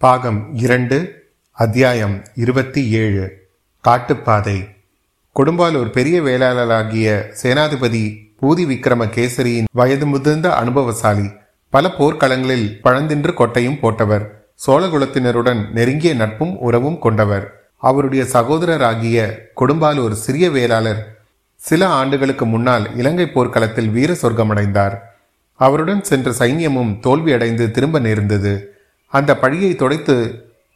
பாகம் இரண்டு அத்தியாயம் இருபத்தி ஏழு. காட்டுப்பாதை. கொடும்பாலூர் பெரிய வேளாளராகிய சேனாதிபதி பூதி விக்ரம கேசரியின் வயது முதிர்ந்த அனுபவசாலி பல போர்க்களங்களில் பழந்தின்று கொட்டையும் போட்டவர் சோழகுலத்தினருடன் நெருங்கிய நட்பும் உறவும் கொண்டவர். அவருடைய சகோதரராகிய கொடும்பாலூர் சிறிய வேளாளர் சில ஆண்டுகளுக்கு முன்னால் இலங்கை போர்க்களத்தில் வீர சொர்க்கமடைந்தார். அவருடன் சென்ற சைன்யமும் தோல்வியடைந்து திரும்ப நேர்ந்தது. அந்த பழியை தொடைத்து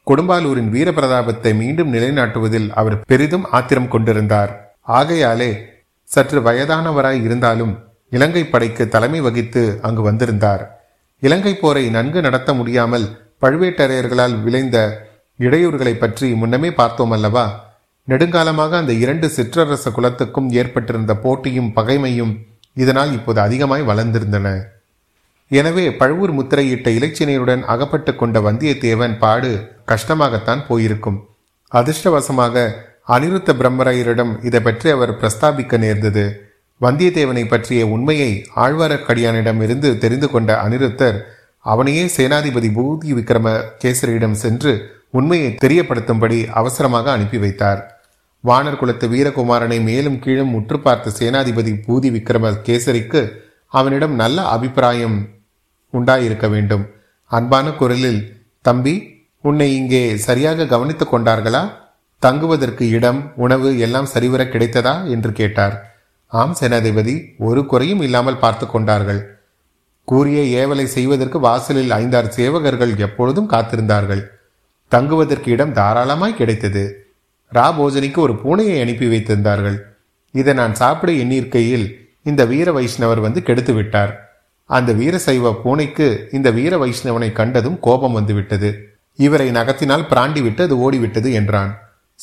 கொடும்பாலூரின் வீரபிரதாபத்தை மீண்டும் நிலைநாட்டுவதில் அவர் பெரிதும் ஆத்திரம் கொண்டிருந்தார். ஆகையாலே சற்று வயதானவராய் இருந்தாலும் இலங்கை படைக்கு தலைமை வகித்து அங்கு வந்திருந்தார். இலங்கை போரை நன்கு நடத்த முடியாமல் பழுவேட்டரையர்களால் விளைந்த இடையூறுகளை பற்றி முன்னமே பார்த்தோம் அல்லவா? நெடுங்காலமாக அந்த இரண்டு சிற்றரச குலத்துக்கும் ஏற்பட்டிருந்த போட்டியும் பகைமையும் இதனால் இப்போது அதிகமாய் வளர்ந்திருந்தன. எனவே பழுவூர் முத்திரையிட்ட இலச்சினையுடன் அகப்பட்டு கொண்ட வந்தியத்தேவன் பாடு கஷ்டமாகத்தான் போயிருக்கும். அதிர்ஷ்டவசமாக அனிருத்த பிரம்மராயரிடம் இதை பற்றி அவர் பிரஸ்தாபிக்க நேர்ந்தது. வந்தியத்தேவனை பற்றிய உண்மையை ஆழ்வாரக்கடியானிடம் இருந்து தெரிந்து கொண்ட அனிருத்தர் அவனையே சேனாதிபதி பூதி விக்ரம கேசரியிடம் சென்று உண்மையை தெரியப்படுத்தும்படி அவசரமாக அனுப்பி வைத்தார். வானர் குலத்து வீரகுமாரனை மேலும் கீழும் உற்று பார்த்த சேனாதிபதி பூதி விக்ரம கேசரிக்கு அவனிடம் நல்ல அபிப்பிராயம் உண்டாயிருக்க வேண்டும். அன்பான குரலில் தம்பி உன்னை இங்கே சரியாக கவனித்துக் கொண்டார்களா? தங்குவதற்கு இடம் உணவு எல்லாம் சரிவர கிடைத்ததா? என்று கேட்டார். ஆம் சேனாதிபதி ஒரு குறையும் இல்லாமல் பார்த்து கொண்டார்கள். கூறிய ஏவலை செய்வதற்கு வாசலில் ஐந்தாறு சேவகர்கள் எப்பொழுதும் காத்திருந்தார்கள். தங்குவதற்கு இடம் தாராளமாய் கிடைத்தது. ரா போஜனிக்கு ஒரு பூனையை அனுப்பி வைத்திருந்தார்கள். இதை நான் சாப்பிட எண்ணியிருக்கையில் இந்த வீர வைஷ்ணவர் வந்து கெடுத்து விட்டார் அந்த வீரசைவ பூனைக்கு இந்த வீர வைஷ்ணவனை கண்டதும் கோபம் வந்துவிட்டது. இவரை நகத்தினால் பிராண்டி விட்டு அது ஓடிவிட்டது என்றான்.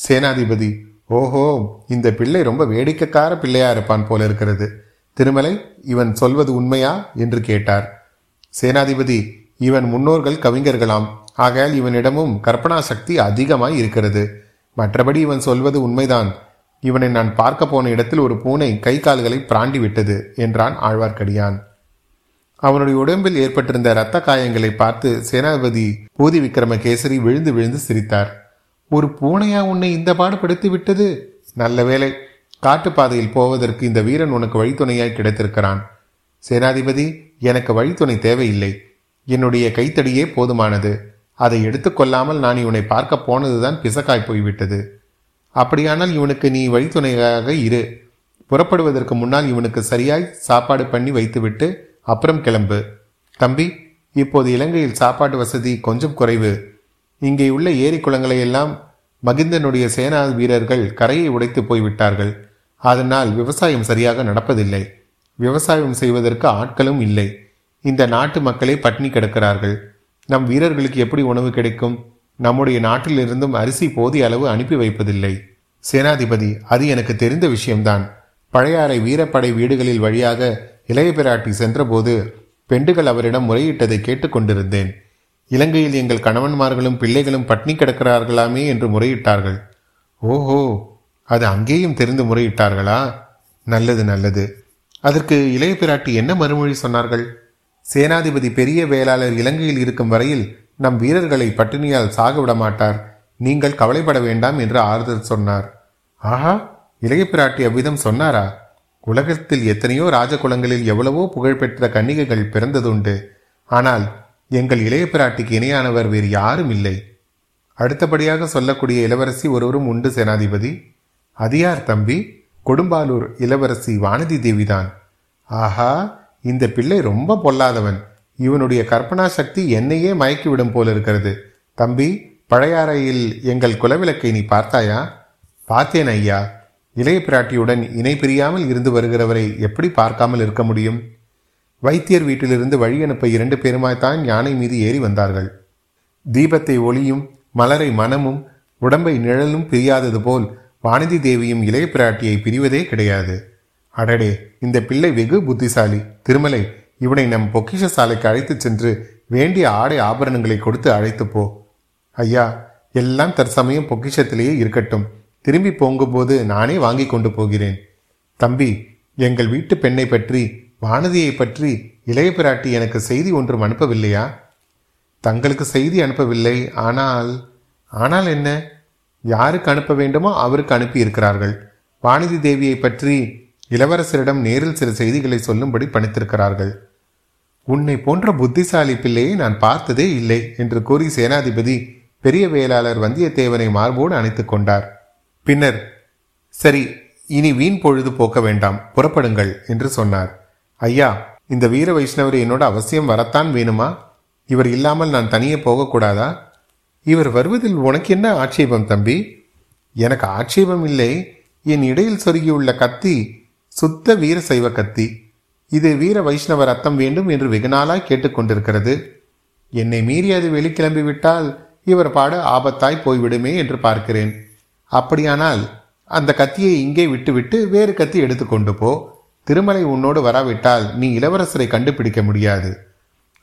சேனாதிபதி ஓஹோ இந்த பிள்ளை ரொம்ப வேடிக்கைக்கார பிள்ளையா இருப்பான் போல இருக்கிறது. திருமலை இவன் சொல்வது உண்மையா? என்று கேட்டார். சேனாதிபதி இவன் முன்னோர்கள் கவிஞர்களாம். ஆகையால் இவனிடமும் கற்பனா சக்தி அதிகமாய் இருக்கிறது. மற்றபடி இவன் சொல்வது உண்மைதான். இவனை நான் பார்க்க போன இடத்தில் ஒரு பூனை கை கால்களை பிராண்டி விட்டது என்றான் ஆழ்வார்க்கடியான். அவனுடைய உடம்பில் ஏற்பட்டிருந்த இரத்த காயங்களை பார்த்து சேனாதிபதி பூதி விக்ரமகேசரி விழுந்து விழுந்து சிரித்தார். ஒரு பூனையா உன்னை இந்த பாடுபடுத்தி விட்டது? நல்ல வேலை காட்டுப்பாதையில் போவதற்கு இந்த வீரன் உனக்கு வழித்துணையாய் கிடைத்திருக்கிறான். சேனாதிபதி எனக்கு வழித்துணை தேவையில்லை. என்னுடைய கைத்தடியே போதுமானது. அதை எடுத்துக்கொள்ளாமல் நான் இவனை பார்க்க போனதுதான் பிசக்காய் போய்விட்டது. அப்படியானால் இவனுக்கு நீ வழித்துணையாக இரு. புறப்படுவதற்கு முன்னால் இவனுக்கு சரியாய் சாப்பாடு பண்ணி வைத்துவிட்டு அப்புறம் கிளம்பு. தம்பி இப்போது இலங்கையில் சாப்பாட்டு வசதி கொஞ்சம் குறைவு. இங்கே உள்ள ஏரி குளங்களை எல்லாம் மகிந்தனுடைய சேனா வீரர்கள் கரையை உடைத்து போய்விட்டார்கள். அதனால் விவசாயம் சரியாக நடப்பதில்லை. விவசாயம் செய்வதற்கு ஆட்களும் இல்லை. இந்த நாட்டு மக்களே பட்டினி கிடக்கிறார்கள். நம் வீரர்களுக்கு எப்படி உணவு கிடைக்கும்? நம்முடைய நாட்டிலிருந்தும் அரிசி போதிய அளவு அனுப்பி வைப்பதில்லை. சேனாதிபதி அது எனக்கு தெரிந்த விஷயம்தான். பழையாறை வீரப்படை வீடுகளில் வழியாக இளைய பிராட்டி சென்றபோது பெண்டுகள் அவரிடம் முறையிட்டதை கேட்டுக்கொண்டிருந்தேன் இலங்கையில் எங்கள் கணவன்மார்களும் பிள்ளைகளும் பட்னி கிடக்கிறார்களாமே என்று முறையிட்டார்கள். ஓஹோ அது அங்கேயும் தெரிந்து முறையிட்டார்களா? நல்லது நல்லது. அதற்கு இளைய பிராட்டி என்ன மறுமொழி சொன்னார்கள்? சேனாதிபதி பெரிய வேளாளர் இலங்கையில் இருக்கும் வரையில் நம் வீரர்களை பட்டினியால் சாக விட மாட்டார். நீங்கள் கவலைப்பட வேண்டாம் என்று ஆறுதல் சொன்னார். ஆஹா இளைய பிராட்டி அவ்விதம் சொன்னாரா? உலகத்தில் எத்தனையோ ராஜகுலங்களில் எவ்வளவோ புகழ்பெற்ற கன்னிகைகள் பிறந்ததுண்டு. ஆனால் எங்கள் இளைய பிராட்டிக்கு இணையானவர் வேறு யாரும் இல்லை. அடுத்தபடியாக சொல்லக்கூடிய இளவரசி ஒருவரும் உண்டு சேனாதிபதி. அதியார் தம்பி கொடும்பாலூர் இளவரசி வானதி தேவிதான். ஆஹா இந்த பிள்ளை ரொம்ப பொல்லாதவன். இவனுடைய கற்பனா சக்தி என்னையே மயக்கிவிடும் போல இருக்கிறது. தம்பி பழையாறையில் எங்கள் குலவிளக்கை நீ பார்த்தாயா? பார்த்தேன் ஐயா. இளைய பிராட்டியுடன் இணை பிரியாமல் இருந்து வருகிறவரை எப்படி பார்க்காமல் இருக்க முடியும்? வைத்தியர் வீட்டிலிருந்து வழி அனுப்ப இரண்டு பேருமாய்த்தான் யானை மீது ஏறி வந்தார்கள். தீபத்தை ஒளியும் மலரை மனமும் உடம்பை நிழலும் பிரியாதது போல் வானதி தேவியும் இளைய பிராட்டியை பிரிவதே கிடையாது. அடடே இந்த பிள்ளை வெகு புத்திசாலி. திருமலை இவனை நம் பொக்கிஷ சாலைக்கு அழைத்துச் சென்று வேண்டிய ஆடை ஆபரணங்களை கொடுத்து அழைத்து போ. ஐயா எல்லாம் தற்சமயம் பொக்கிஷத்திலேயே இருக்கட்டும். திரும்பி போங்கும்போது நானே வாங்கி கொண்டு போகிறேன். தம்பி எங்கள் வீட்டு பெண்ணை பற்றி வானதியை பற்றி இளைய பிராட்டி எனக்கு செய்தி ஒன்றும் அனுப்பவில்லையா? தங்களுக்கு செய்தி அனுப்பவில்லை. ஆனால் ஆனால் என்ன? யாருக்கு அனுப்ப வேண்டுமோ அவருக்கு அனுப்பி இருக்கிறார்கள் வானதி தேவியை பற்றி இளவரசரிடம் நேரில் சில செய்திகளை சொல்லும்படி பணித்திருக்கிறார்கள். உன்னை போன்ற புத்திசாலி பிள்ளையை நான் பார்த்ததே இல்லை என்று கூறி சேனாதிபதி பெரிய வேளாளர் வந்தியத்தேவனை மார்போடு அணைத்துக் கொண்டார். பின்னர் சரி இனி வீண் பொழுது போக்க வேண்டாம் புறப்படுங்கள் என்று சொன்னார். ஐயா இந்த வீர வைஷ்ணவர் என்னோட அவசியம் வரத்தான் வேணுமா? இவர் இல்லாமல் நான் தனியே போகக்கூடாதா? இவர் வருவதில் உனக்கு என்ன ஆட்சேபம் தம்பி? எனக்கு ஆட்சேபம் இல்லை. என் இடையில் சொருகியுள்ள கத்தி சுத்த வீர சைவ கத்தி. இது வீர வைஷ்ணவ ரத்தம் வேண்டும் என்று வெகுநாளாய் கேட்டுக்கொண்டிருக்கிறது. என்னை மீறி அது வெளிக்கிளம்பிவிட்டால் இவர் பாடு ஆபத்தாய் போய்விடுமே என்று பார்க்கிறேன். அப்படியானால் அந்த கத்தியை இங்கே விட்டுவிட்டு வேறு கத்தி எடுத்துக்கொண்டு போ. திருமலை உன்னோடு வராவிட்டால் நீ இளவரசரை கண்டுபிடிக்க முடியாது.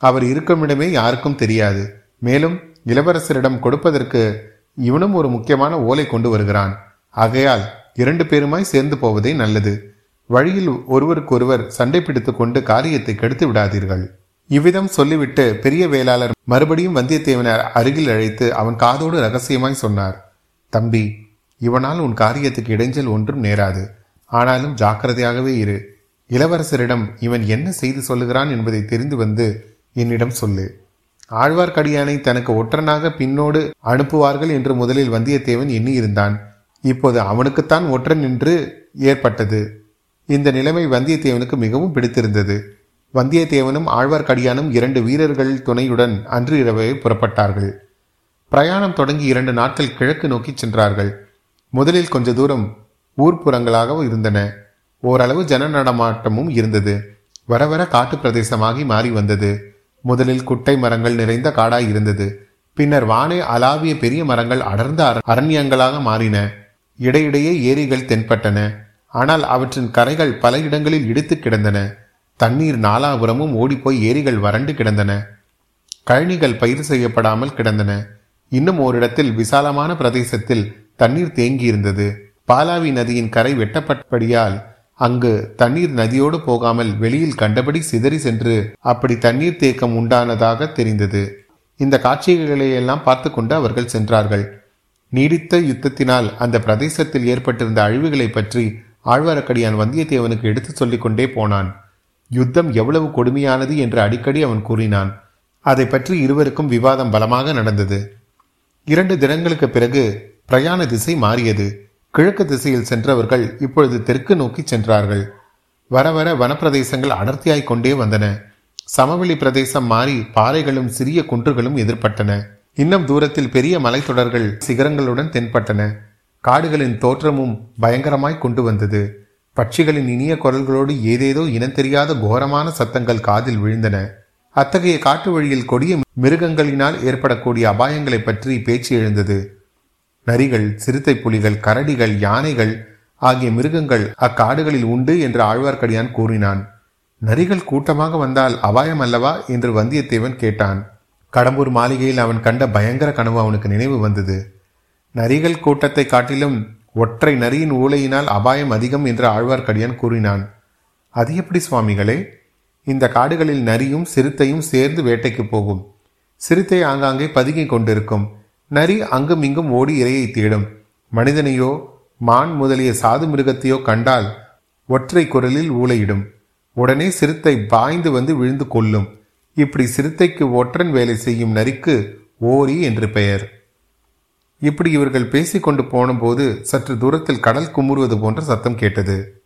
அவர் இருக்குமிடமே யாருக்கும் தெரியாது. மேலும் இளவரசரிடம் கொடுப்பதற்கு இவனும் ஒரு முக்கியமான ஓலை கொண்டு வருகிறான். ஆகையால் இரண்டு பேருமாய் சேர்ந்து போவதே நல்லது. வழியில் ஒருவருக்கொருவர் சண்டை பிடித்து கொண்டு காரியத்தை கெடுத்து விடாதீர்கள். இவ்விதம் சொல்லிவிட்டு பெரிய வேளாளர் மறுபடியும் வந்தியத்தேவனை அருகில் அழைத்து அவன் காதோடு ரகசியமாய் சொன்னார். தம்பி இவனால் உன் காரியத்துக்கு இடைஞ்சல் ஒன்றும் நேராது. ஆனாலும் ஜாக்கிரதையாகவே இரு. இளவரசரிடம் இவன் என்ன செய்து சொல்லுகிறான் என்பதை தெரிந்து வந்து என்னிடம் சொல்லு. ஆழ்வார்க்கடியானை தனக்கு ஒற்றனாக பின்னோடு அனுப்புவார்கள் என்று முதலில் வந்தியத்தேவன் எண்ணியிருந்தான். இப்போது அவனுக்குத்தான் ஒற்றன் என்று ஏற்பட்டது. இந்த நிலைமை வந்தியத்தேவனுக்கு மிகவும் பிடித்திருந்தது. வந்தியத்தேவனும் ஆழ்வார்க்கடியானும் இரண்டு வீரர்கள் துணையுடன் அன்று இரவே புறப்பட்டார்கள். பிரயாணம் தொடங்கி இரண்டு நாட்கள் கிழக்கு நோக்கி சென்றார்கள். முதலில் கொஞ்ச தூரம் ஊர்ப்புறங்களாகவும் இருந்தன. ஓரளவு ஜன நடமாட்டமும் இருந்தது. வர வர காட்டு பிரதேசமாகி மாறி வந்தது. முதலில் குட்டை மரங்கள் நிறைந்த காடாய் இருந்தது. பின்னர் வானே அலாவிய பெரிய மரங்கள் அடர்ந்த அரண்யங்களாக மாறின. இடையிடையே ஏரிகள் தென்பட்டன. ஆனால் அவற்றின் கரைகள் பல இடங்களில் இடித்து கிடந்தன. தண்ணீர் நாலாபுரமும் ஓடிப்போய் ஏரிகள் வறண்டு கிடந்தன. கழனிகள் பயிர் செய்யப்படாமல் கிடந்தன. இன்னும் ஓரிடத்தில் விசாலமான பிரதேசத்தில் தண்ணீர் தேங்கியிருந்தது. பாலாவி நதியின் கரை வெட்டப்பட்டபடியால் அங்கு தண்ணீர் நதியோடு போகாமல் வெளியில் கண்டபடி சிதறி சென்று அப்படி தண்ணீர் தேக்கம் உண்டானதாக தெரிந்தது. இந்த காட்சிகளையெல்லாம் பார்த்து கொண்டு அவர்கள் சென்றார்கள். நீடித்த யுத்தத்தினால் அந்த பிரதேசத்தில் ஏற்பட்டிருந்த அழிவுகளை பற்றி ஆழ்வாரக்கடியான் வந்தியத்தேவனுக்கு எடுத்துச் சொல்லிக் கொண்டே போனான். யுத்தம் எவ்வளவு கொடுமையானது என்று அடிக்கடி அவன் கூறினான். அதை பற்றி இருவருக்கும் விவாதம் பலமாக நடந்தது. இரண்டு தினங்களுக்கு பிறகு பிரயாண திசை மாறியது. கிழக்கு திசையில் சென்றவர்கள் இப்பொழுது தெற்கு நோக்கி சென்றார்கள். வர வர வனப்பிரதேசங்கள் அடர்த்தியாய் கொண்டே வந்தன. சமவெளி பிரதேசம் மாறி பாறைகளும் சிறிய குன்றுகளும் எதிர்பட்டன. இன்னும் தூரத்தில் பெரிய மலைத்தொடர்கள் சிகரங்களுடன் தென்பட்டன. காடுகளின் தோற்றமும் பயங்கரமாய் கொண்டு வந்தது. பட்சிகளின் இனிய குரல்களோடு ஏதேதோ இனம் தெரியாத கோரமான சத்தங்கள் காதில் விழுந்தன. அத்தகைய காட்டு வழியில் கொடிய மிருகங்களினால் ஏற்படக்கூடிய அபாயங்களை பற்றி பேச்சு எழுந்தது. நரிகள் சிறுத்தை புலிகள் கரடிகள் யானைகள் ஆகிய மிருகங்கள் அக்காடுகளில் உண்டு என்று ஆழ்வார்க்கடியான் கூறினான். நரிகள் கூட்டமாக வந்தால் அபாயம் அல்லவா? என்று வந்தியத்தேவன் கேட்டான். கடம்பூர் மாளிகையில் அவன் கண்ட பயங்கர கனவு அவனுக்கு நினைவு வந்தது. நரிகள் கூட்டத்தை காட்டிலும் ஒற்றை நரியின் ஊழையினால் அபாயம் அதிகம் என்று ஆழ்வார்க்கடியான் கூறினான். அது எப்படி சுவாமிகளே? இந்த காடுகளில் நரியும் சிறுத்தையும் சேர்ந்து வேட்டைக்கு போகும். சிறுத்தை ஆங்காங்கே பதுங்கி கொண்டிருக்கும். நரி அங்கும் இங்கும் ஓடி இரையை தேடும். மனிதனையோ மான் முதலிய சாது மிருகத்தையோ கண்டால் ஒற்றை குரலில் ஊழையிடும் உடனே சிறுத்தை பாய்ந்து வந்து விழுந்து கொள்ளும் இப்படி சிறுத்தைக்கு ஒற்றன் வேலை செய்யும் நரிக்கு ஓரி என்று பெயர். இப்படி இவர்கள் பேசிக்கொண்டு போனபோது சற்று தூரத்தில் கடல் குமுறுவது போன்ற சத்தம் கேட்டது.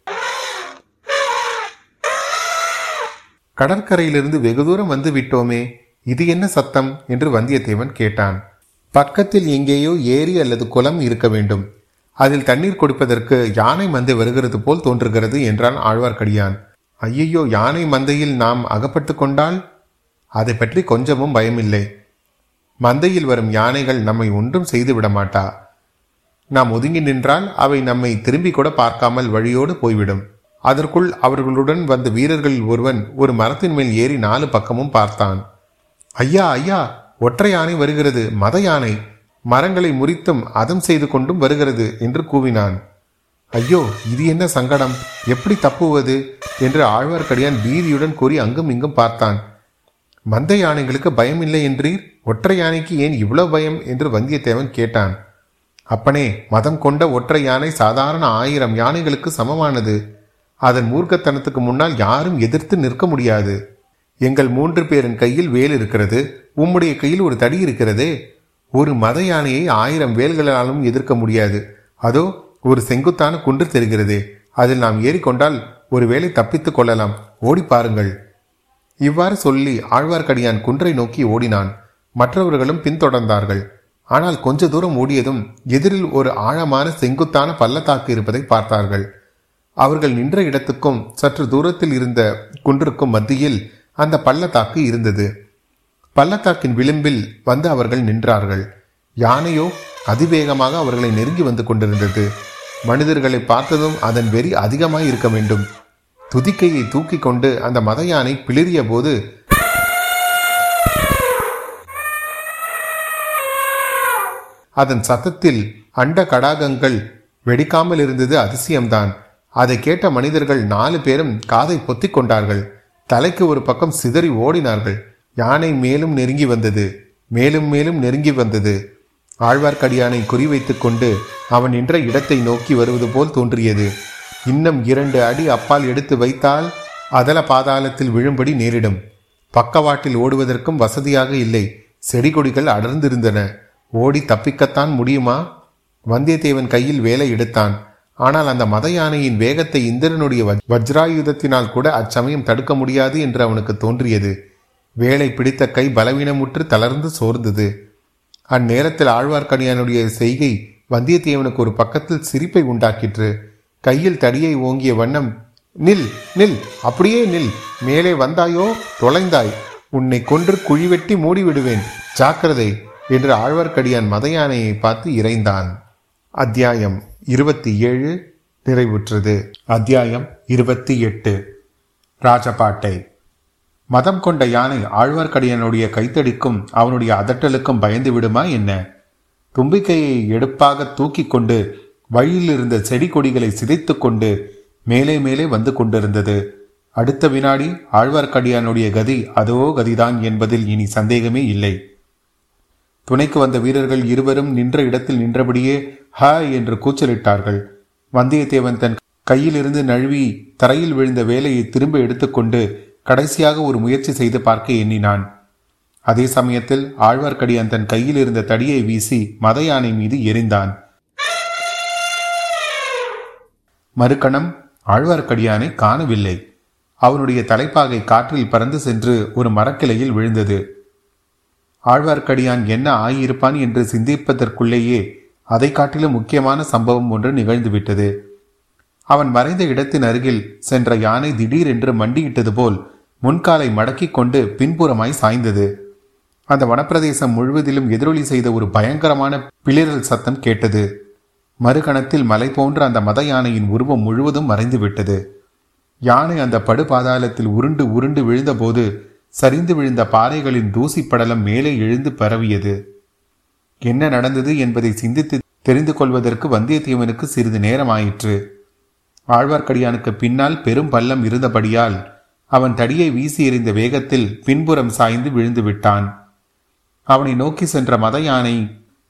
கடற்கரையிலிருந்து வெகு தூரம் வந்து விட்டோமே இது என்ன சத்தம்? என்று வந்தியத்தேவன் கேட்டான். பக்கத்தில் எங்கேயோ ஏரி அல்லது குளம் இருக்க வேண்டும். அதில் தண்ணீர் கொடுப்பதற்கு யானை மந்தை வருகிறது போல் தோன்றுகிறது என்றான் ஆழ்வார்க்கடியான். ஐயையோ யானை மந்தையில் நாம் அகப்பட்டு கொண்டால்? அதை பற்றி கொஞ்சமும் பயமில்லை. மந்தையில் வரும் யானைகள் நம்மை ஒன்றும் செய்து விட மாட்டா. நாம் ஒதுங்கி நின்றால் அவை நம்மை திரும்பி கூட பார்க்காமல் வழியோடு போய்விடும். அதற்குள் அவர்களுடன் வந்த வீரர்களில் ஒருவன் ஒரு மரத்தின் மேல் ஏறி நாலு பக்கமும் பார்த்தான். ஐயா ஐயா ஒற்றை யானை வருகிறது மத யானை. மரங்களை முறித்தும் அதம் செய்து கொண்டும் வருகிறது என்று கூவினான். ஐயோ இது என்ன சங்கடம்? எப்படி தப்புவது? என்று ஆழ்வார்க்கடியான் பீதியுடன் கூறி அங்கும் இங்கும் பார்த்தான். மந்த யானைகளுக்கு இல்லை என்றீர்? ஒற்றை யானைக்கு ஏன் இவ்வளவு பயம்? என்று வந்தியத்தேவன் கேட்டான். அப்பனே மதம் கொண்ட ஒற்றை யானை சாதாரண ஆயிரம் யானைகளுக்கு சமமானது. அதன் மூர்க்கத்தனத்துக்கு முன்னால் யாரும் எதிர்த்து நிற்க முடியாது. எங்கள் மூன்று பேரின் கையில் வேல் இருக்கிறது உம்முடைய கையில் ஒரு தடி இருக்கிறதே. ஒரு மத யானையை ஆயிரம் வேல்களாலும் எதிர்க்க முடியாது. அதோ ஒரு செங்குத்தான குன்று தெரிகிறதே. அதில் நாம் ஏறிக்கொண்டால் ஒருவேளை தப்பித்துக் கொள்ளலாம். ஓடி பாருங்கள். இவ்வாறு சொல்லி ஆழ்வார்க்கடியான் குன்றை நோக்கி ஓடினான். மற்றவர்களும் பின்தொடர்ந்தார்கள். ஆனால் கொஞ்ச தூரம் ஓடியதும் எதிரில் ஒரு ஆழமான செங்குத்தான பள்ளத்தாக்கு இருப்பதை பார்த்தார்கள். அவர்கள் நின்ற இடத்துக்கும் சற்று தூரத்தில் இருந்த குன்றுக்கும் மத்தியில் அந்த பள்ளத்தாக்கு இருந்தது. பள்ளத்தாக்கின் விளிம்பில் வந்து அவர்கள் நின்றார்கள். யானையோ அதிவேகமாக அவர்களை நெருங்கி வந்து கொண்டிருந்தது. மனிதர்களை பார்த்ததும் அதன் வெறி அதிகமாய் இருக்க வேண்டும். துதிக்கையை தூக்கி கொண்டு அந்த மத யானை பிளிறிய போது அதன் சத்தத்தில் அண்ட கடாகங்கள் வெடிக்காமல் இருந்தது அதிசயம்தான். அதை கேட்ட மனிதர்கள் நாலு பேரும் காதை பொத்திக் கொண்டார்கள். தலைக்கு ஒரு பக்கம் சிதறி ஓடினார்கள். யானை மேலும் நெருங்கி வந்தது. மேலும் மேலும் நெருங்கி வந்தது. ஆழ்வார்க்கடியானை குறிவைத்துக் கொண்டு அவன் நின்ற இடத்தை நோக்கி வருவது போல் தோன்றியது. இன்னும் இரண்டு அடி அப்பால் எடுத்து வைத்தால் அதல பாதாளத்தில் விழும்படி நேரிடும். பக்கவாட்டில் ஓடுவதற்கும் வசதியாக இல்லை. செடி கொடிகள் அடர்ந்திருந்தன. ஓடி தப்பிக்கத்தான் முடியுமா? வந்தியத்தேவன் கையில் வேலை எடுத்தான். ஆனால் அந்த மத யானையின் வேகத்தை இந்திரனுடைய வஜ்ராயுதத்தினால் கூட அச்சமயம் தடுக்க முடியாது என்று அவனுக்கு தோன்றியது. வேலை பிடித்த கை பலவீனமுற்று தளர்ந்து சோர்ந்தது. அந்நேரத்தில் ஆழ்வார்க்கடியானுடைய செய்கை வந்தியத்தேவனுக்கு ஒரு பக்கத்தில் சிரிப்பை உண்டாக்கிற்று. கையில் தடியை ஓங்கிய வண்ணம் நில் நில் அப்படியே நில் மேலே வந்தாயோ தொலைந்தாய் உன்னை கொன்று குழிவெட்டி மூடிவிடுவேன் ஜாக்கிரதை என்று ஆழ்வார்க்கடியான் மத யானையை பார்த்து இறைந்தான். அத்தியாயம் இருபத்தி ஏழு நிறைவுற்றது. அத்தியாயம் இருபத்தி எட்டு. ராஜபாட்டை. மதம் கொண்ட யானை ஆழ்வார்க்கடியனுடைய கைத்தடிக்கும் அவனுடைய அதட்டலுக்கும் பயந்து விடுமா என்ன? தும்பிக்கையை எடுப்பாக தூக்கி கொண்டு வழியில் இருந்த செடி கொடிகளை சிதைத்து கொண்டு மேலே மேலே வந்து கொண்டிருந்தது. அடுத்த வினாடி ஆழ்வார்க்கடியானுடைய கதி அதோ கதிதான் என்பதில் இனி சந்தேகமே இல்லை. துணைக்கு வந்த வீரர்கள் இருவரும் நின்ற இடத்தில் நின்றபடியே ஹ என்று கூச்சலிட்டார்கள். வந்தியத்தேவன் தன் கையிலிருந்து நழுவி தரையில் விழுந்த வேலையை திரும்ப எடுத்துக்கொண்டு கடைசியாக ஒரு முயற்சி செய்து பார்க்க எண்ணினான். அதே சமயத்தில் ஆழ்வார்க்கடியான் தன் கையில் இருந்த தடியை வீசி மத யானை மீது எரிந்தான் மறுக்கணம் ஆழ்வார்க்கடியானை காணவில்லை. அவனுடைய தலைப்பாகை காற்றில் பறந்து சென்று ஒரு மரக்கிளையில் விழுந்தது. ஆழ்வார்க்கடியான் என்ன ஆகியிருப்பான் என்று சிந்திப்பதற்குள்ளேயே அதை காட்டிலும் முக்கியமான சம்பவம் ஒன்று நிகழ்ந்துவிட்டது. அவன் மறைந்த இடத்தின் அருகில் சென்ற யானை திடீரென்று மண்டியிட்டது போல் முன்காலை மடக்கிக் கொண்டு பின்புறமாய் சாய்ந்தது. அந்த வனப்பிரதேசம் முழுவதிலும் எதிரொலி செய்த ஒரு பயங்கரமான பிளிரல் சத்தம் கேட்டது. மறுகணத்தில் மலை போன்ற அந்த மத யானையின் உருவம் முழுவதும் மறைந்து விட்டது யானை அந்த படுபாதாளத்தில் உருண்டு உருண்டு விழுந்தபோது சரிந்து விழுந்த பாறைகளின் தூசி படலம் மேலே எழுந்து பரவியது. என்ன நடந்தது என்பதை சிந்தித்து தெரிந்து கொள்வதற்கு வந்தியத்தேவனுக்கு சிறிது நேரம் ஆயிற்று ஆழ்வார்க்கடியானுக்கு பின்னால் பெரும் பள்ளம் இருந்தபடியால் அவன் தடியை வீசி எறிந்த வேகத்தில் பின்புறம் சாய்ந்து விழுந்து விட்டான். அவனை நோக்கி சென்ற மத யானை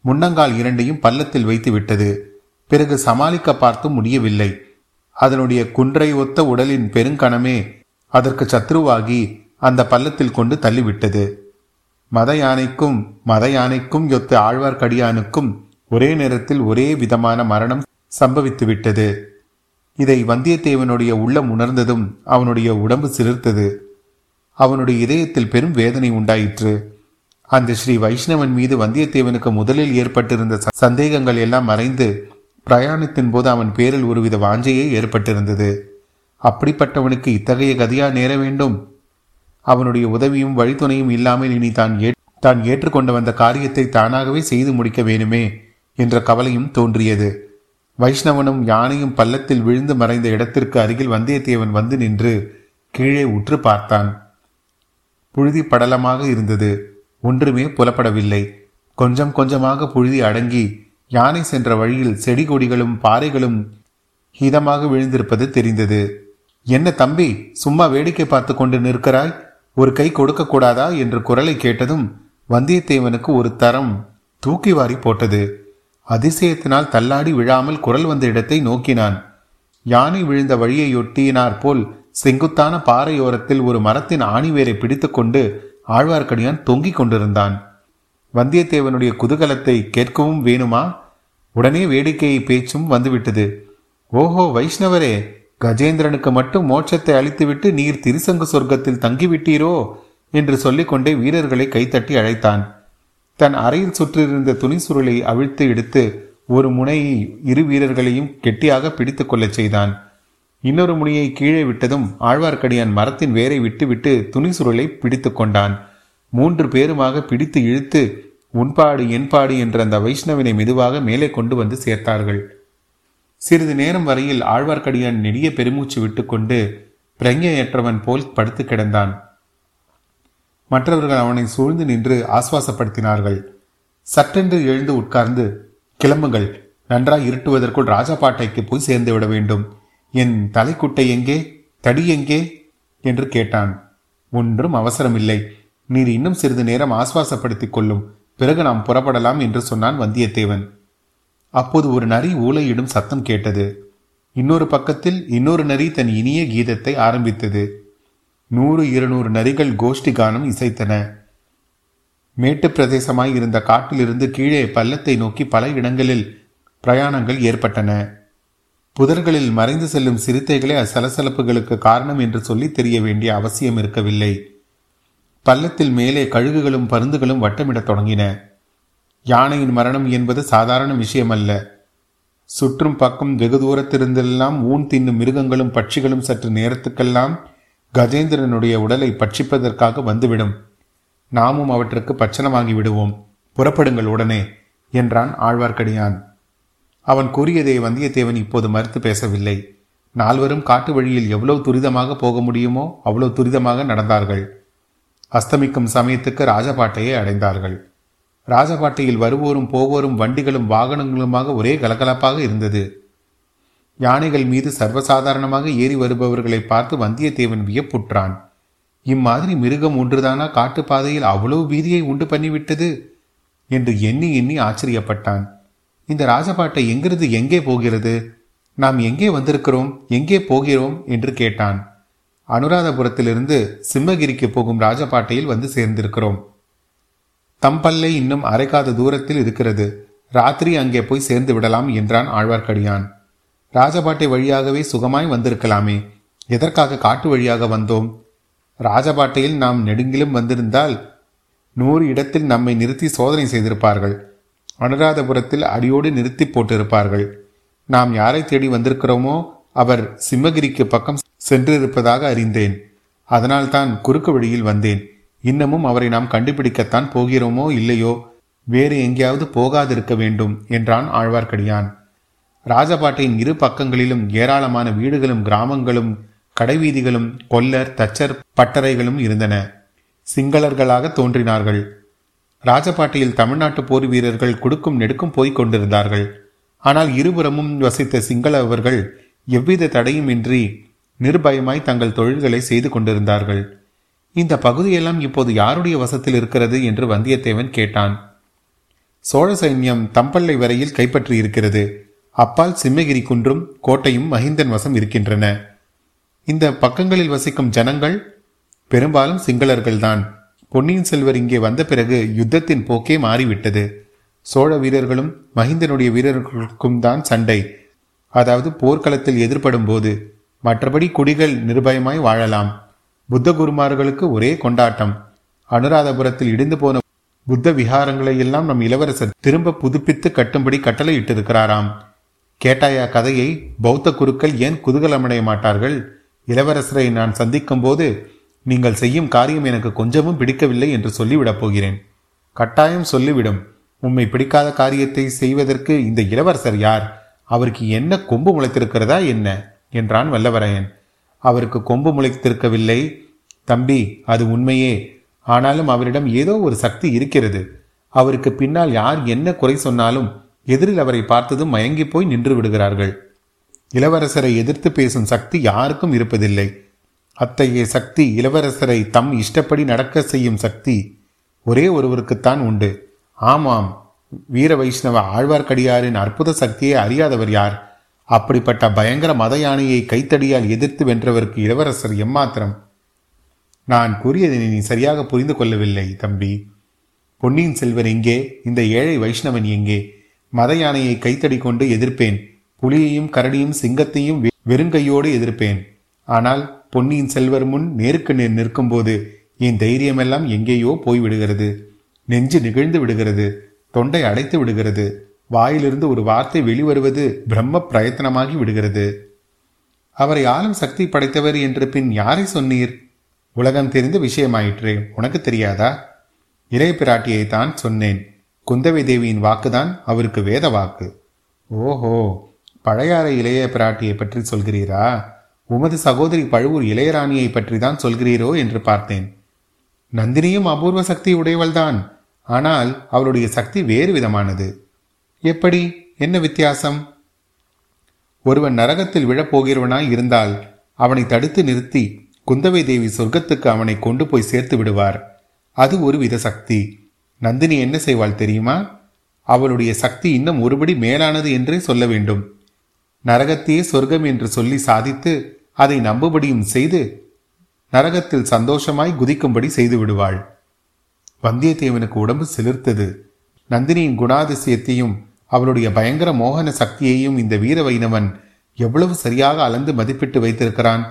முன்னங்கால் இரண்டையும் பள்ளத்தில் வைத்து விட்டது. பிறகு சமாளிக்க பார்த்தும் முடியவில்லை. அதனுடைய குன்றை ஒத்த உடலின் பெருங்கணமே அதற்கு சத்ருவாகி அந்த பள்ளத்தில் கொண்டு தள்ளிவிட்டது. மத யானைக்கும் மத யானைக்கும் யொத்த ஆழ்வார்க்கடியானுக்கும் ஒரே நேரத்தில் ஒரே விதமான மரணம் சம்பவித்துவிட்டது. இதை வந்தியத்தேவனுடைய உள்ளம் உணர்ந்ததும் அவனுடைய உடம்பு சிலிர்த்தது. அவனுடைய இதயத்தில் பெரும் வேதனை உண்டாயிற்று. அந்த ஸ்ரீ வைஷ்ணவன் மீது வந்தியத்தேவனுக்கு முதலில் ஏற்பட்டிருந்த சந்தேகங்கள் எல்லாம் மறைந்து பிரயாணத்தின் போது அவன் பேரில் ஒருவித வாஞ்சையே ஏற்பட்டிருந்தது. அப்படிப்பட்டவனுக்கு இத்தகைய கதியா நேர வேண்டும்? அவனுடைய உதவியும் வழித்துணையும் இல்லாமல் இனி தான் தான் ஏற்றுக்கொண்டு வந்த காரியத்தை தானாகவே செய்து முடிக்க வேணுமே? என்ற கவலையும் தோன்றியது. வைஷ்ணவனும் யானையும் பள்ளத்தில் விழுந்து மறைந்த இடத்திற்கு அருகில் வந்தியத்தேவன் வந்து நின்று கீழே உற்று பார்த்தான். புழுதி படலமாக இருந்தது. ஒன்றுமே புலப்படவில்லை. கொஞ்சம் கொஞ்சமாக புழுதி அடங்கி யானை சென்ற வழியில் செடி கொடிகளும் பாறைகளும் ஹீதமாக விழுந்திருப்பது தெரிந்தது. என்ன தம்பி சும்மா வேடிக்கை பார்த்து கொண்டு நிற்கிறாய்? ஒரு கை கொடுக்க கூடாதா? என்று குரலை கேட்டதும் வந்தியத்தேவனுக்கு ஒரு தரம் தூக்கி வாரி போட்டது. அதிசயத்தினால் தள்ளாடி விழாமல் குரல் வந்த இடத்தை நோக்கினான். யானை விழுந்த வழியையொட்டியினார் போல் செங்குத்தான பாறையோரத்தில் ஒரு மரத்தின் ஆணிவேரை பிடித்துக்கொண்டு ஆழ்வார்க்கடியான் தொங்கிக் கொண்டிருந்தான். வந்தியத்தேவனுடைய குதூகலத்தை கேட்கவும் வேணுமா? உடனே வேடிக்கையை பேச்சும் வந்துவிட்டது. ஓஹோ வைஷ்ணவரே கஜேந்திரனுக்கு மட்டும் மோட்சத்தை அளித்துவிட்டு நீர் திருசங்கு சொர்க்கத்தில் தங்கிவிட்டீரோ? என்று சொல்லிக்கொண்டே வீரர்களை கைத்தட்டி அழைத்தான். தன் அறையில் சுற்றியிருந்த துணி சுருளை அவிழ்த்து எடுத்து ஒரு முனையை இரு வீரர்களையும் கெட்டியாக பிடித்து கொள்ளச் செய்தான். இன்னொரு முனையை கீழே விட்டதும் ஆழ்வார்க்கடியான் மரத்தின் வேரை விட்டுவிட்டு துணி சுருளை பிடித்து கொண்டான். மூன்று பேருமாக பிடித்து இழுத்து உன்பாடு என்பாடு என்ற அந்த வைஷ்ணவினை மெதுவாக மேலே கொண்டு வந்து சேர்த்தார்கள். சிறிது நேரம் வரையில் ஆழ்வார்க்கடியான் நெடிய பெருமூச்சு விட்டுக்கொண்டு பிரங்கையற்றவன் போல் படுத்து கிடந்தான். மற்றவர்கள் அவனை சூழ்ந்து நின்று ஆஸ்வாசப்படுத்தினார்கள். சட்டென்று எழுந்து உட்கார்ந்து கிளம்புங்கள் நன்றாய் இருட்டுவதற்குள் ராஜபாட்டைக்கு போய் சேர்ந்து விட வேண்டும். என் தலைக்குட்டை எங்கே தடி எங்கே? என்று கேட்டான். ஒன்றும் அவசரமில்லை. நீர் இன்னும் சிறிது நேரம் ஆஸ்வாசப்படுத்திக் கொள்ளும். பிறகு நாம் புறப்படலாம் என்று சொன்னான் வந்தியத்தேவன். அப்போது ஒரு நரி ஊளையிடும் சத்தம் கேட்டது. இன்னொரு பக்கத்தில் இன்னொரு நரி தன் இனிய கீதத்தை ஆரம்பித்தது. நூறு இருநூறு நரிகள் கோஷ்டி கானம் இசைத்தன. மேட்டு பிரதேசமாய் இருந்த காட்டிலிருந்து கீழே பள்ளத்தை நோக்கி பல இடங்களில் பிரயாணங்கள் ஏற்பட்டன. புதர்களில் மறைந்து செல்லும் சிறுத்தைகளே அச்சலசலப்புகளுக்கு காரணம் என்று சொல்லி தெரிய வேண்டிய அவசியம் இருக்கவில்லை. பள்ளத்தில் மேலே கழுகுகளும் பருந்துகளும் வட்டமிடத் தொடங்கின. யானையின் மரணம் என்பது சாதாரண விஷயமல்ல. சுற்றும் பக்கம் வெகு தூரத்திலிருந்தெல்லாம் ஊன் தின்னும் மிருகங்களும் பட்சிகளும் சற்று நேரத்துக்கெல்லாம் கஜேந்திரனுடைய உடலை பட்சிப்பதற்காக வந்துவிடும். நாமும் அவற்றுக்கு பச்சனமாகி விடுவோம். புறப்படுங்கள் உடனே என்றான் ஆழ்வார்க்கடியான். அவன் கூறியதை வந்தியத்தேவன் இப்போது மறுத்து பேசவில்லை. நால்வரும் காட்டு வழியில் எவ்வளவு துரிதமாக போக முடியுமோ அவ்வளவு துரிதமாக நடந்தார்கள். அஸ்தமிக்கும் சமயத்துக்கு ராஜபாட்டையை அடைந்தார்கள். ராஜபாட்டையில் வருவோரும் போவோரும் வண்டிகளும் வாகனங்களுமாக ஒரே கலகலப்பாக இருந்தது. யானைகள் மீது சர்வசாதாரணமாக ஏறி வருபவர்களை பார்த்து வந்தியத்தேவன் வியப்புற்றான். இம்மாதிரி மிருகம் ஒன்றுதானா? காட்டுப்பாதையில் அவ்வளவு பீதியை உண்டு பண்ணிவிட்டது? என்று எண்ணி எண்ணி ஆச்சரியப்பட்டான். இந்த ராஜபாட்டை எங்கிருந்து எங்கே போகிறது? நாம் எங்கே வந்திருக்கிறோம்? எங்கே போகிறோம்? என்று கேட்டான். அனுராதபுரத்திலிருந்து சிம்மகிரிக்கு போகும் ராஜபாட்டையில் வந்து சேர்ந்திருக்கிறோம். தம்பல்லை இன்னும் அரைக்காத தூரத்தில் இருக்கிறது. ராத்திரி அங்கே போய் சேர்ந்து விடலாம் என்றான் ஆழ்வார்க்கடியான். ராஜபாட்டை வழியாகவே சுகமாய் வந்திருக்கலாமே. எதற்காக காட்டு வழியாக வந்தோம்? ராஜபாட்டையில் நாம் நெடுங்கிலும் வந்திருந்தால் நூறு இடத்தில் நம்மை நிறுத்தி சோதனை செய்திருப்பார்கள். அனுராதபுரத்தில் அடியோடு நிறுத்தி போட்டிருப்பார்கள். நாம் யாரை தேடி வந்திருக்கிறோமோ அவர் சிம்மகிரிக்கு பக்கம் சென்றிருப்பதாக அறிந்தேன். அதனால்தான் குறுக்கு வழியில் வந்தேன். இன்னமும் அவரை நாம் கண்டுபிடிக்கத்தான் போகிறோமோ இல்லையோ? வேறு எங்கேயாவது போகாதிருக்க வேண்டும் என்றான் ஆழ்வார்க்கடியான். ராஜபாட்டையின் இரு பக்கங்களிலும் ஏராளமான வீடுகளும் கிராமங்களும் கடைவீதிகளும் கொல்லர் தச்சர் பட்டறைகளும் இருந்தன. சிங்களர்களாக தோன்றினார்கள். ராஜபாட்டையில் தமிழ்நாட்டு போர் வீரர்கள் குடுக்கும் நெடுக்கும் போய்க் கொண்டிருந்தார்கள். ஆனால் இருபுறமும் வசித்த சிங்களவர்கள் எவ்வித தடையுமின்றி நிர்பயமாய் தங்கள் தொழில்களை செய்து கொண்டிருந்தார்கள். இந்த பகுதியெல்லாம் இப்போது யாருடைய வசத்தில் இருக்கிறது? என்று வந்தியத்தேவன் கேட்டான். சோழ சைன்யம் தம்பல்லை வரையில் கைப்பற்றி இருக்கிறது அப்பால் சிம்மகிரி குன்றும் கோட்டையும் மஹிந்தன் வசம் இருக்கின்றன. இந்த பக்கங்களில் வசிக்கும் ஜனங்கள் பெரும்பாலும் சிங்களர்கள்தான். பொன்னியின் செல்வர் இங்கே வந்த பிறகு யுத்தத்தின் போக்கே மாறிவிட்டது. சோழ வீரர்களும் மஹிந்தனுடைய வீரர்களுக்கும் தான் சண்டை. அதாவது போர்க்களத்தில் எதிர்படும் போது மற்றபடி குடிகள் நிர்பயமாய் வாழலாம். புத்த குருமார்களுக்கு ஒரே கொண்டாட்டம். அனுராதபுரத்தில் இடிந்து போன புத்த விகாரங்களை எல்லாம் நம் இளவரசர் திரும்ப புதுப்பித்து கட்டும்படி கட்டளையிட்டிருக்கிறாராம். இட்டிருக்கிறாராம் கேட்டாயா கதையை? பௌத்த குருக்கள் ஏன் குதூகலமடைய மாட்டார்கள்? இளவரசரை நான் சந்திக்கும் போது நீங்கள் செய்யும் காரியம் எனக்கு கொஞ்சமும் பிடிக்கவில்லை என்று சொல்லிவிடப் போகிறேன். கட்டாயம் சொல்லிவிடும். உம்மை பிடிக்காத காரியத்தை செய்வதற்கு இந்த இளவரசர் யார்? அவருக்கு என்ன கொம்பு முளைத்திருக்கிறதா என்ன? என்றான் வல்லவரையன். அவருக்கு கொம்பு முளைத்திருக்கவில்லை. தம்பி அது உண்மையே. ஆனாலும் அவரிடம் ஏதோ ஒரு சக்தி இருக்கிறது. அவருக்கு பின்னால் யார் என்ன குறை சொன்னாலும் எதிரில் அவரை பார்த்ததும் மயங்கி போய் நின்று விடுகிறார்கள். இளவரசரை எதிர்த்து பேசும் சக்தி யாருக்கும் இருப்பதில்லை. அத்தகைய சக்தி இளவரசரை தம் இஷ்டப்படி நடக்க செய்யும் சக்தி ஒரே ஒருவருக்குத்தான் உண்டு. ஆமாம் வீர வைஷ்ணவ ஆழ்வார்க்கடியாரின் அற்புத சக்தியை அறியாதவர் யார்? அப்படிப்பட்ட பயங்கர மத யானையை கைத்தடியால் எதிர்த்து வென்றவருக்கு இளவரசர் எம்மாத்திரம்? நான் கூறியதை நீ சரியாக புரிந்து கொள்ளவில்லை தம்பி. பொன்னியின் செல்வன் எங்கே? இந்த ஏழை வைஷ்ணவன் எங்கே? மத யானையை கைத்தடி கொண்டு எதிர்ப்பேன். புலியையும் கரடியும் சிங்கத்தையும் வெறுங்கையோடு எதிர்ப்பேன். ஆனால் பொன்னியின் செல்வர் முன் நேருக்கு நேர் நிற்கும்போது என் தைரியமெல்லாம் எங்கேயோ போய்விடுகிறது. நெஞ்சு நிகழ்ந்து விடுகிறது. தொண்டை அடைத்து விடுகிறது. வாயிலிருந்து ஒரு வார்த்தை வெளிவருவது பிரம்ம பிரயத்தனமாகி விடுகிறது. அவரை ஆளும் சக்தி படைத்தவர் என்று பின் யாரை சொன்னீர்? உலகம் தெரிந்த விஷயமாயிற்றே. உனக்கு தெரியாதா? இளைய பிராட்டியை தான் சொன்னேன். குந்தவை தேவியின் வாக்குதான் அவருக்கு வேத வாக்கு. ஓஹோ பழையாற இளைய பிராட்டியை பற்றி சொல்கிறீரா? உமது சகோதரி பழுவூர் இளையராணியை பற்றி தான் சொல்கிறீரோ என்று பார்த்தேன். நந்தினியும் அபூர்வ சக்தி உடையவள்தான். ஆனால் அவளுடைய சக்தி வேறு விதமானது. எப்படி? என்ன வித்தியாசம்? ஒருவன் நரகத்தில் விழப்போகிறவனாய் இருந்தால் அவனை தடுத்து நிறுத்தி குந்தவை தேவி சொர்க்கத்துக்கு அவனை கொண்டு போய் சேர்த்து விடுவார். அது ஒரு வித சக்தி. நந்தினி என்ன செய்வாள் தெரியுமா? அவளுடைய சக்தி இன்னும் ஒருபடி மேலானது என்றே சொல்ல வேண்டும். நரகத்தையே சொர்க்கம் என்று சொல்லி சாதித்து அதை நம்புபடியும் செய்து நரகத்தில் சந்தோஷமாய் குதிக்கும்படி செய்து விடுவாள். வந்தியத்தேவனுக்கு உடம்பு சிலிர்த்தது. நந்தினியின் குணாதிசயத்தையும் அவளுடைய பயங்கர மோகன சக்தியையும் இந்த வீர வைணவன் எவ்வளவு சரியாக அளந்து மதிப்பிட்டு வைத்திருக்கிறான்?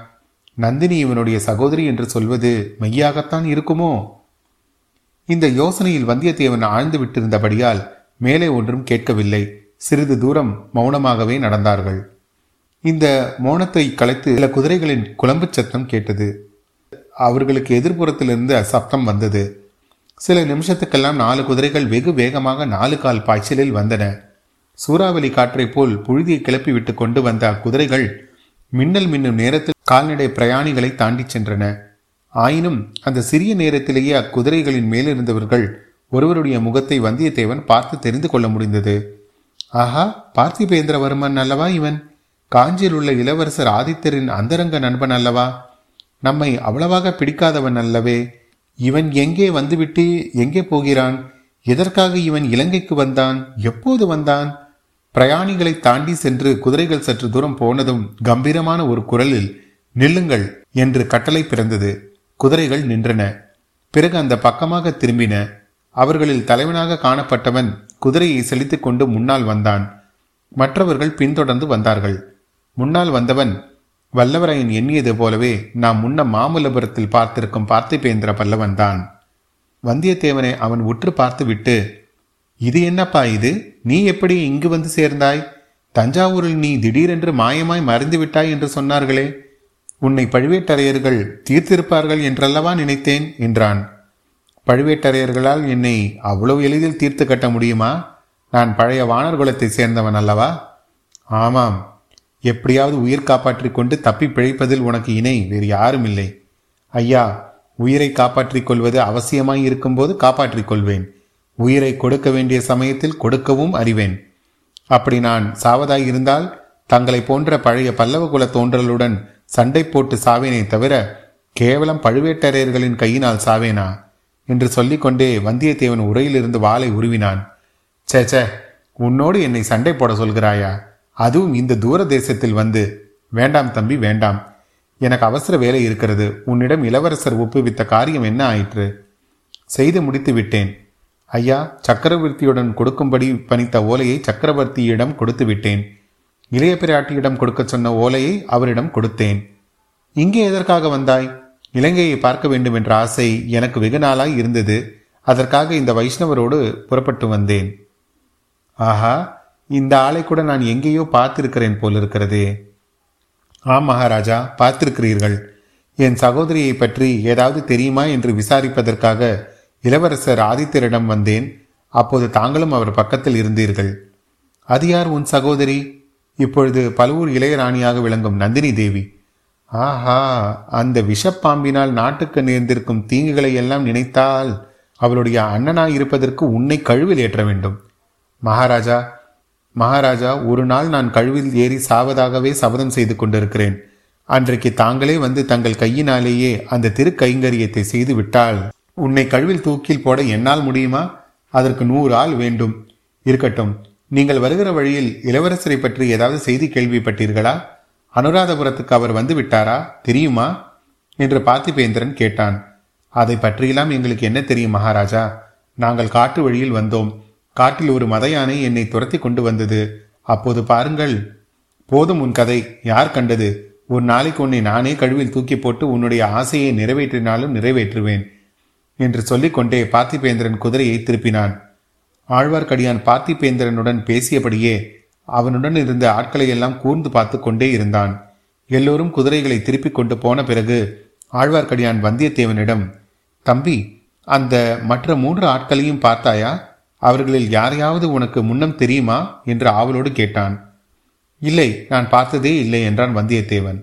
நந்தினி இவனுடைய சகோதரி என்று சொல்வது மெய்யாகத்தான் இருக்குமோ? இந்த யோசனையில் வந்தியத்தேவன் ஆழ்ந்து விட்டிருந்தபடியால் மேலே ஒன்றும் கேட்கவில்லை. சிறிது தூரம் மௌனமாகவே நடந்தார்கள். இந்த மௌனத்தை கலைத்து சில குதிரைகளின் குழம்பு சத்தம் கேட்டது. அவர்களுக்கு எதிர்ப்புறத்திலிருந்து சப்தம் வந்தது. சில நிமிஷத்துக்கெல்லாம் நாலு குதிரைகள் வெகு வேகமாக நாலு கால் பாய்ச்சலில் வந்தன. சூறாவளி காற்றைப் போல் புழுதியை கிளப்பி விட்டு கொண்டு வந்த அக்குதிரைகள் மின்னல் மின்னும் நேரத்தில் கால்நடை பிரயாணிகளை தாண்டிச் சென்றன. ஆயினும் அந்த சிறிய நேரத்திலேயே அக்குதிரைகளின் மேலிருந்தவர்கள் ஒருவருடைய முகத்தை வந்தியத்தேவன் பார்த்து தெரிந்து கொள்ள முடிந்தது. ஆஹா பார்த்திபேந்திரவர்மன் அல்லவா இவன்? காஞ்சியில் உள்ள இளவரசர் ஆதித்தரின் அந்தரங்க நண்பன் அல்லவா? நம்மை அவ்வளவாக பிடிக்காதவன் அல்லவே. இவன் எங்கே வந்துவிட்டு எங்கே போகிறான்? எதற்காக இவன் இலங்கைக்கு வந்தான்? எப்போது வந்தான்? பிரயாணிகளை தாண்டி சென்று குதிரைகள் சற்று தூரம் போனதும் கம்பீரமான ஒரு குரலில் நில்லுங்கள் என்று கட்டளை பிறந்தது. குதிரைகள் நின்றன. பிறகு அந்த பக்கமாக திரும்பின அவர்களில் தலைவனாக காணப்பட்டவன் குதிரையை செலுத்திக் கொண்டு முன்னால் வந்தான். மற்றவர்கள் பின்தொடர்ந்து வந்தார்கள். முன்னால் வந்தவன் வல்லவரையன் எண்ணியது போலவே நாம் முன்ன மாமல்லபுரத்தில் பார்த்திருக்கும் பார்த்திபேந்திர பல்லவன் தான். வந்தியத்தேவனை அவன் உற்று பார்த்துவிட்டு இது என்னப்பா இது? நீ எப்படி இங்கு வந்து சேர்ந்தாய்? தஞ்சாவூரில் நீ திடீரென்று மாயமாய் மறைந்து விட்டாய் என்று சொன்னார்களே. உன்னை பழுவேட்டரையர்கள் தீர்த்திருப்பார்கள் என்றல்லவா நினைத்தேன் என்றான். பழுவேட்டரையர்களால் என்னை அவ்வளவு எளிதில் தீர்த்து கட்ட முடியுமா? நான் பழைய வானர் குலத்தை சேர்ந்தவன் அல்லவா? ஆமாம். எப்படியாவது உயிர் காப்பாற்றிக் கொண்டு தப்பி பிழைப்பதில் உனக்கு இணை வேறு யாரும் இல்லை ஐயா உயிரை காப்பாற்றிக் கொள்வது அவசியமாய் இருக்கும்போது காப்பாற்றிக் கொள்வேன். உயிரை கொடுக்க வேண்டிய சமயத்தில் கொடுக்கவும் அறிவேன். அப்படி நான் சாவதாய் இருந்தால் தங்களை போன்ற பழைய பல்லவ குல தோன்றலுடன் சண்டை போட்டு சாவேனே தவிர கேவலம் பழுவேட்டரையர்களின் கையினால் சாவேனா? என்று சொல்லிக்கொண்டே வந்தியத்தேவன் உரையிலிருந்து வாளை உருவினான். சே உன்னோடு என்னை சண்டை போட சொல்கிறாயா? அதுவும் இந்த தூர தேசத்தில் வந்து. வேண்டாம் தம்பி வேண்டாம். எனக்கு அவசர வேலை இருக்கிறது. உன்னிடம் இளவரசர் ஒப்புவித்த காரியம் என்ன ஆயிற்று? செய்து முடித்து விட்டேன். ஐயா சக்கரவர்த்தியுடன் கொடுக்கும்படி பணித்த ஓலையை சக்கரவர்த்தியிடம் கொடுத்து விட்டேன். இளைய பிராட்டியிடம் கொடுக்க சொன்ன ஓலையை அவரிடம் கொடுத்தேன். இங்கே எதற்காக வந்தாய்? இலங்கையை பார்க்க வேண்டும் என்ற ஆசை எனக்கு வெகு நாளாய் இருந்தது. அதற்காக இந்த வைஷ்ணவரோடு புறப்பட்டு வந்தேன். ஆஹா இந்த ஆளை கூட நான் எங்கேயோ பார்த்திருக்கிறேன் போலிருக்கிறதே. ஆம் மகாராஜா பார்த்திருக்கிறீர்கள். என் சகோதரியை பற்றி ஏதாவது தெரியுமா என்று விசாரிப்பதற்காக இளவரசர் ஆதித்தரிடம் வந்தேன். அப்போது தாங்களும் அவர் பக்கத்தில் இருந்தீர்கள். அது யார் உன் சகோதரி? இப்பொழுது பழுவூர் இளையராணியாக விளங்கும் நந்தினி தேவி ஆஹா அந்த விஷப்பாம்பினால் நாட்டுக்கு நேர்ந்திருக்கும் தீங்குகளை எல்லாம் நினைத்தால் அவளுடைய அண்ணனாய் இருப்பதற்கு உன்னை கழுவில் ஏற்ற வேண்டும். மகாராஜா மகாராஜா ஒரு நாள் நான் கழுவில் ஏறி சாவதாகவே சபதம் செய்து கொண்டிருக்கிறேன். அன்றைக்கு தாங்களே வந்து தங்கள் கையினாலேயே அந்த திருக்கைங்கரியத்தை செய்து விட்டால் உன்னை கழுவில் தூக்கில் போட என்னால் முடியுமா? அதற்கு நூறு ஆள் வேண்டும். இருக்கட்டும் நீங்கள் வருகிற வழியில் இளவரசரை பற்றி ஏதாவது செய்தி கேள்விப்பட்டீர்களா? அனுராதபுரத்துக்கு அவர் வந்து விட்டாரா தெரியுமா? என்று பார்த்திபேந்திரன் கேட்டான். அதை பற்றியெல்லாம் எங்களுக்கு என்ன தெரியும் மகாராஜா? நாங்கள் காட்டு வழியில் வந்தோம். காட்டில் ஒரு மத யானை என்னை துரத்தி கொண்டு வந்தது. அப்போது பாருங்கள். போதும் உன் கதை. யார் கண்டது? ஒரு நாளைக்கு உன்னை நானே கழுவில் தூக்கி போட்டு உன்னுடைய ஆசையை நிறைவேற்றினாலும் நிறைவேற்றுவேன் என்று சொல்லிக்கொண்டே பார்த்திபேந்திரன் குதிரையை திருப்பினான். ஆழ்வார்க்கடியான் பார்த்திபேந்திரனுடன் பேசியபடியே அவனுடன் இருந்த ஆட்களை எல்லாம் கூர்ந்து பார்த்து கொண்டே இருந்தான். எல்லோரும் குதிரைகளை திருப்பிக் கொண்டு போன பிறகு ஆழ்வார்க்கடியான் வந்தியத்தேவனிடம் தம்பி அந்த மற்ற மூன்று ஆட்களையும் பார்த்தாயா? அவர்களில் யாரையாவது உனக்கு முன்னம் தெரியுமா? என்று ஆவலோடு கேட்டான். இல்லை நான் பார்த்ததே இல்லை என்றான் வந்தியத்தேவன்.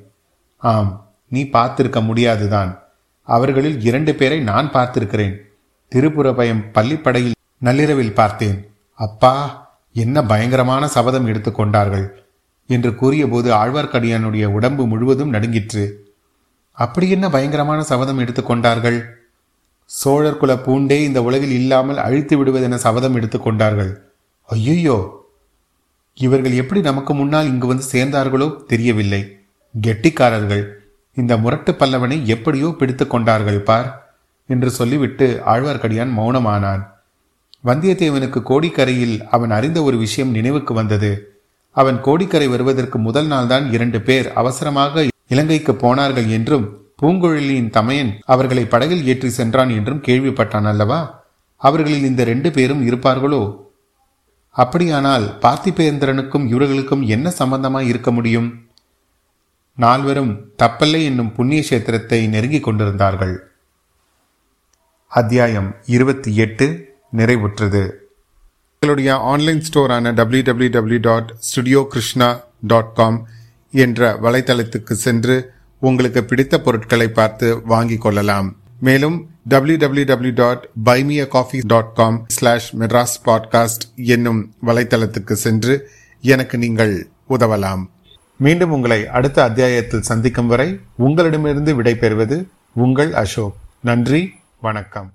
ஆம் நீ பார்த்திருக்க முடியாதுதான். அவர்களில் இரண்டு பேரை நான் பார்த்திருக்கிறேன். திருப்புறபயம் பள்ளிப்படையில் நள்ளிரவில் பார்த்தேன். அப்பா என்ன பயங்கரமான சபதம் எடுத்துக்கொண்டார்கள் என்று கூறியபோது ஆழ்வார்க்கடியானுடைய உடம்பு முழுவதும் நடுங்கிற்று. அப்படி என்ன பயங்கரமான சபதம் எடுத்துக்கொண்டார்கள் சோழர் குல பூண்டே இந்த உலகில் இல்லாமல் அழித்து விடுவதென சபதம் எடுத்துக்கொண்டார்கள் ஐயோ இவர்கள் எப்படி நமக்கு முன்னால் இங்கு வந்து சேர்ந்தார்களோ தெரியவில்லை. கெட்டிக்காரர்கள் இந்த முரட்டு பல்லவனை எப்படியோ பிடித்து கொண்டார்கள் பார் என்று சொல்லிவிட்டு ஆழ்வார்க்கடியான் மௌனமானான். வந்தியத்தேவனுக்கு கோடிக்கரையில் அவன் அறிந்த ஒரு விஷயம் நினைவுக்கு வந்தது. அவன் கோடிக்கரை வருவதற்கு முதல் நாள்தான் இரண்டு பேர் அவசரமாக இலங்கைக்கு போனார்கள் என்றும் பூங்குழலியின் தமையன் அவர்களை படகில் ஏற்றி சென்றான் என்றும் கேள்விப்பட்டான் அல்லவா? அவர்களில் இந்த ரெண்டு பேரும் இருப்பார்களோ? அப்படியானால் பார்த்திபேந்திரனுக்கும் இவர்களுக்கும் என்ன சம்பந்தமாய் இருக்க முடியும்? நால்வரும் தப்பல்லை என்னும் புண்ணிய கஷேத்திரத்தை நெருங்கிக் கொண்டிருந்தார்கள். அத்தியாயம் இருபத்தி எட்டு. நிறைவுற்றது. எங்களுடைய online ஸ்டோரான W W W dot studio Krishna dot com என்ற வலைத்தளத்துக்கு சென்று உங்களுக்கு பிடித்த பொருட்களை பார்த்து வாங்கிக் கொள்ளலாம். மேலும் W W W dot buy me a coffee dot com slash Madras podcast என்னும் வலைத்தளத்துக்கு சென்று எனக்கு நீங்கள் உதவலாம். மீண்டும் உங்களை அடுத்த அத்தியாயத்தில் சந்திக்கும் வரை உங்களிடமிருந்து விடைபெறுவது உங்கள் அசோக். நன்றி வணக்கம்.